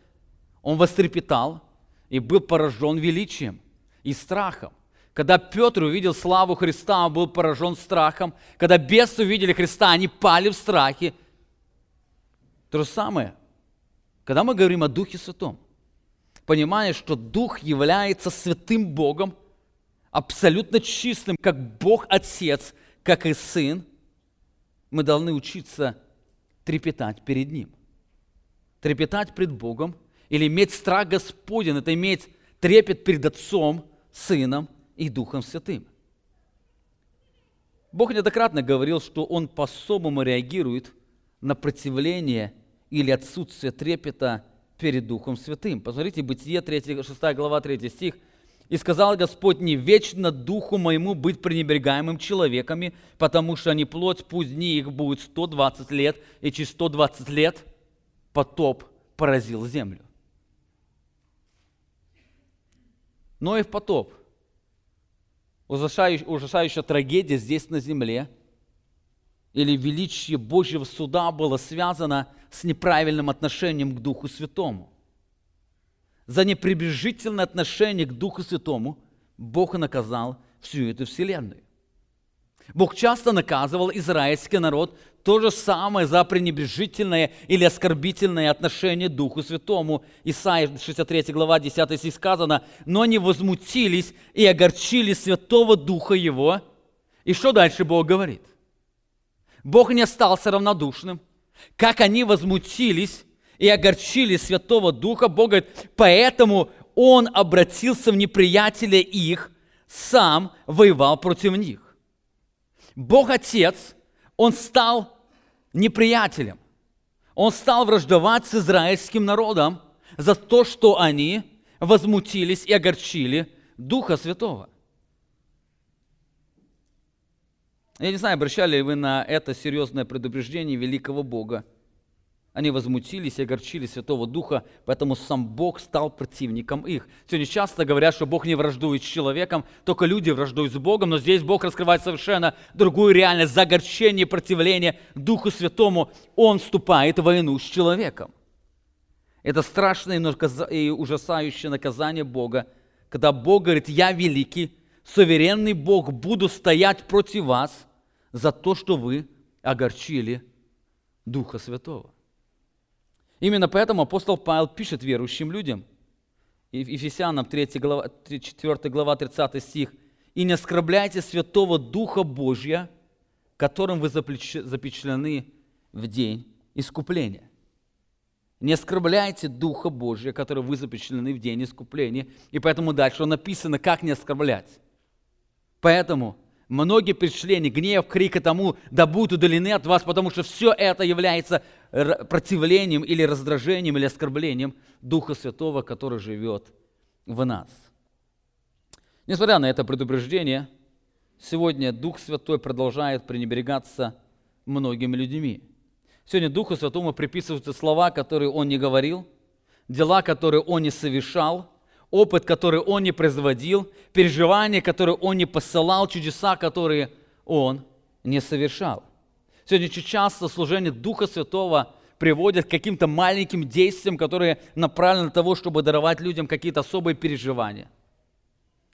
он вострепетал и был поражен величием и страхом. Когда Петр увидел славу Христа, он был поражен страхом. Когда бесы увидели Христа, они пали в страхе. То же самое, когда мы говорим о Духе Святом, понимая, что Дух является святым Богом, абсолютно чистым, как Бог Отец, как и Сын, мы должны учиться трепетать перед Ним. Трепетать пред Богом или иметь страх Господен, это иметь трепет перед Отцом, Сыном и Духом Святым. Бог неоднократно говорил, что Он по-особому реагирует на противление или отсутствие трепета перед Духом Святым. Посмотрите, Бытие 3, 6 глава 3 стих – и сказал Господь, не вечно духу моему быть пренебрегаемым человеками, потому что они плоть, пусть дни их будет 120 лет, и через 120 лет потоп поразил землю. Но и в потоп. Ужасающая, ужасающая трагедия здесь на земле. или величие Божьего суда было связано с неправильным отношением к Духу Святому. За неприбежительное отношение к Духу Святому Бог наказал всю эту вселенную. Бог часто наказывал израильский народ то же самое за пренебрежительное или оскорбительное отношение Духу Святому. Исайя 63 глава 10 стих сказано, «Но они возмутились и огорчили Святого Духа Его». И что дальше Бог говорит? Бог не остался равнодушным. Как они возмутились и огорчили Святого Духа, Бог говорит, поэтому Он обратился в неприятеля их, сам воевал против них. Бог Отец, Он стал неприятелем. Он стал враждовать с израильским народом за то, что они возмутились и огорчили Духа Святого. Я не знаю, обращали ли вы на это серьезное предупреждение великого Бога – они возмутились и огорчили Святого Духа, поэтому сам Бог стал противником их. Сегодня часто говорят, что Бог не враждует с человеком, только люди враждуют с Богом, но здесь Бог раскрывает совершенно другую реальность. За огорчение противление Духу Святому Он вступает в войну с человеком. Это страшное и ужасающее наказание Бога, когда Бог говорит, я великий, суверенный Бог, буду стоять против вас за то, что вы огорчили Духа Святого. Именно поэтому апостол Павел пишет верующим людям, Ефесянам 3 глава, 4 глава 30 стих, «И не оскорбляйте Святого Духа Божья, которым вы запечатлены в день искупления». Не оскорбляйте Духа Божья, который вы запечатлены в день искупления. И поэтому дальше написано, как не оскорблять. Поэтому многие не гнев, крик и тому, да будут удалены от вас, потому что все это является противлением или раздражением или оскорблением Духа Святого, который живет в нас. Несмотря на это предупреждение, сегодня Дух Святой продолжает пренебрегаться многими людьми. Сегодня Духу Святому приписываются слова, которые Он не говорил, дела, которые Он не совершал, опыт, который Он не производил, переживания, которые Он не посылал, чудеса, которые Он не совершал. Сегодня очень часто служение Духа Святого приводит к каким-то маленьким действиям, которые направлены на того, чтобы даровать людям какие-то особые переживания.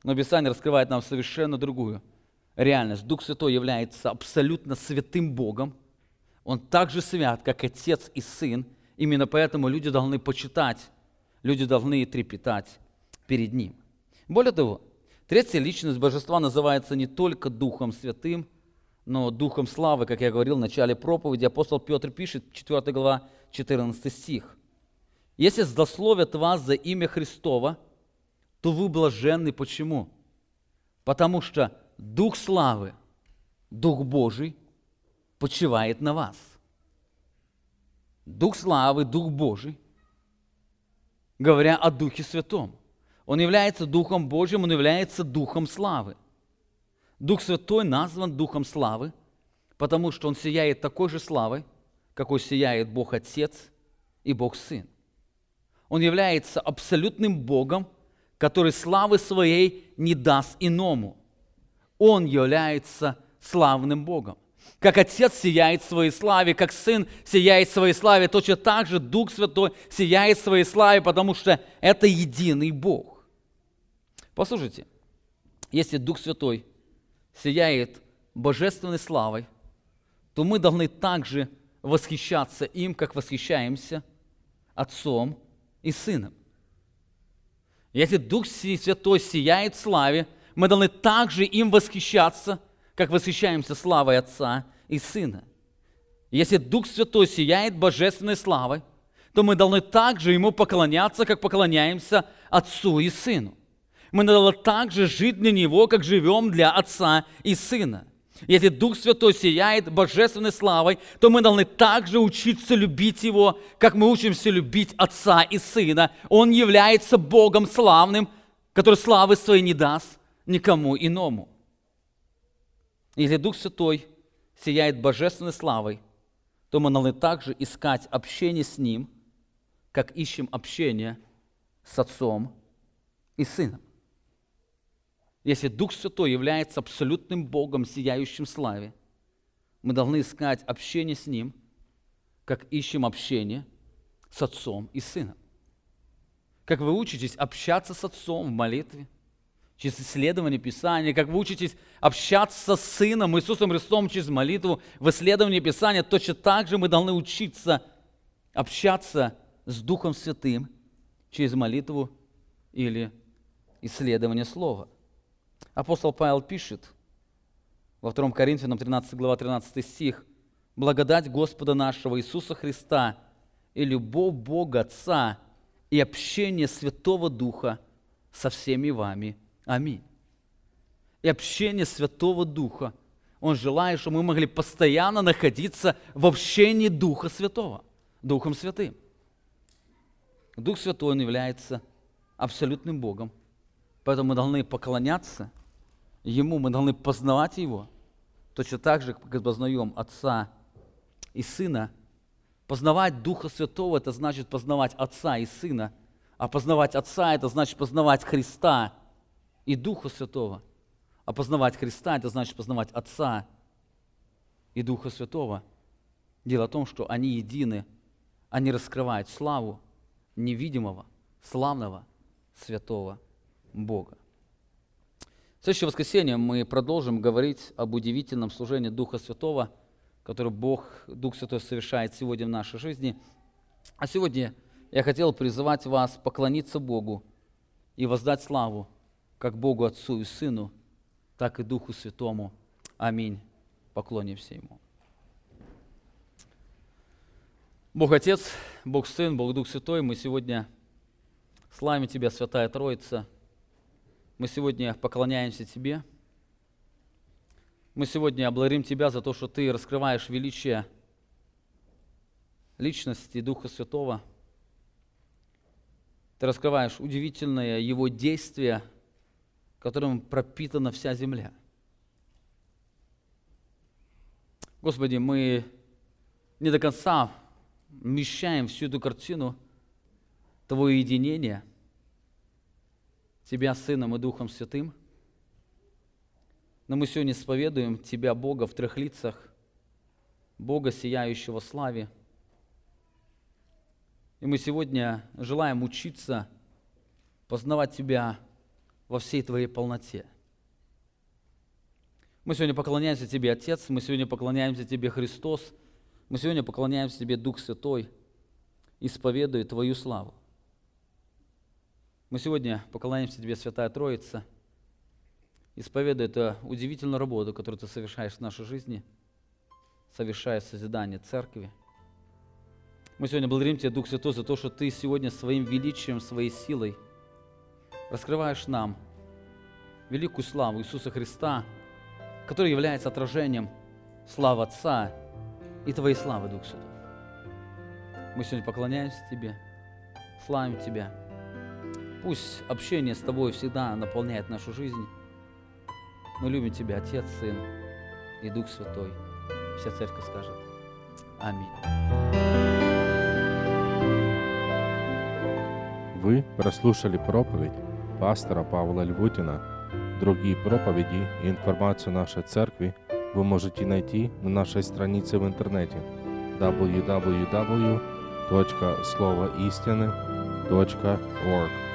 Но Писание раскрывает нам совершенно другую реальность. Дух Святой является абсолютно святым Богом. Он так же свят, как Отец и Сын. Именно поэтому люди должны почитать, люди должны трепетать перед Ним. Более того, третья личность Божества называется не только Духом Святым – но духом славы, как я говорил в начале проповеди, апостол Петр пишет, 4 глава, 14 стих. «Если злословят вас за имя Христова, то вы блаженны. Почему? Потому что Дух славы, Дух Божий почивает на вас. Дух славы, Дух Божий, говоря о Духе Святом. Он является Духом Божьим, Он является Духом славы. Дух Святой назван Духом славы, потому что Он сияет такой же славой, какой сияет Бог Отец и Бог Сын. Он является абсолютным Богом, который славы своей не даст иному. Он является славным Богом. Как Отец сияет своей славе, как Сын сияет своей славе, точно так же Дух Святой сияет своей славе, потому что это единый Бог. Послушайте, если Дух Святой сияет божественной славой, то мы должны также восхищаться им, как восхищаемся Отцом и Сыном. Если Дух Святой сияет в славе, мы должны также им восхищаться, как восхищаемся славой Отца и Сына. Если Дух Святой сияет божественной славой, то мы должны также Ему поклоняться, как поклоняемся Отцу и Сыну. Мы надо так же жить для Него, как живем для Отца и Сына. Если Дух Святой сияет божественной славой, то мы должны также учиться любить Его, как мы учимся любить Отца и Сына. Он является Богом славным, который славы своей не даст никому иному. Если Дух Святой сияет божественной славой, то мы должны также искать общение с Ним, как ищем общение с Отцом и Сыном. Если Дух Святой является абсолютным Богом, сияющим в славе, мы должны искать общение с Ним, как ищем общение с Отцом и Сыном. Как вы учитесь общаться с Отцом в молитве, через исследование Писания, как вы учитесь общаться с Сыном Иисусом Христом через молитву, в исследовании Писания, точно так же мы должны учиться общаться с Духом Святым через молитву или исследование Слова. Апостол Павел пишет во 2 Коринфянам 13 глава 13 стих, «Благодать Господа нашего Иисуса Христа и любовь Бога Отца и общение Святого Духа со всеми вами. Аминь». И общение Святого Духа. Он желает, чтобы мы могли постоянно находиться в общении Духа Святого, Духом Святым. Дух Святой, Он является абсолютным Богом. Поэтому мы должны поклоняться Ему, мы должны познавать Его. Точно так же, как познаем Отца и Сына. Познавать Духа Святого – это значит познавать Отца и Сына. А познавать Отца – это значит познавать Христа и Духа Святого. А познавать Христа – это значит познавать Отца и Духа Святого. Дело в том, что они едины, они раскрывают славу невидимого, славного, святого Бога. В следующее воскресенье мы продолжим говорить об удивительном служении Духа Святого, которое Бог, Дух Святой совершает сегодня в нашей жизни. А сегодня я хотел призывать вас поклониться Богу и воздать славу как Богу Отцу и Сыну, так и Духу Святому. Аминь. Поклонимся Ему. Бог Отец, Бог Сын, Бог Дух Святой, мы сегодня славим Тебя, Святая Троица. Мы сегодня поклоняемся Тебе. Мы сегодня благодарим Тебя за то, что Ты раскрываешь величие личности Духа Святого. Ты раскрываешь удивительное Его действие, которым пропитана вся земля. Господи, мы не до конца вмещаем всю эту картину Твоего единения, Тебя Сыном и Духом Святым. Но мы сегодня исповедуем Тебя, Бога, в трех лицах, Бога, сияющего славе. И мы сегодня желаем учиться познавать Тебя во всей Твоей полноте. Мы сегодня поклоняемся Тебе, Отец, мы сегодня поклоняемся Тебе, Христос – мы сегодня поклоняемся Тебе, Дух Святой, исповедуя Твою славу. Мы сегодня поклоняемся Тебе, Святая Троица, исповедуя эту удивительную работу, которую Ты совершаешь в нашей жизни, совершая созидание Церкви. Мы сегодня благодарим Тебя, Дух Святой, за то, что Ты сегодня своим величием, своей силой раскрываешь нам великую славу Иисуса Христа, который является отражением славы Отца и Твоей славы, Дух Святой. Мы сегодня поклоняемся Тебе, славим Тебя. Пусть общение с Тобой всегда наполняет нашу жизнь. Мы любим Тебя, Отец, Сын и Дух Святой. Вся церковь скажет Аминь. Вы прослушали проповедь пастора Павла Львутина. Другие проповеди и информацию нашей церкви – вы можете найти на нашей странице в интернете www.словоистины.org.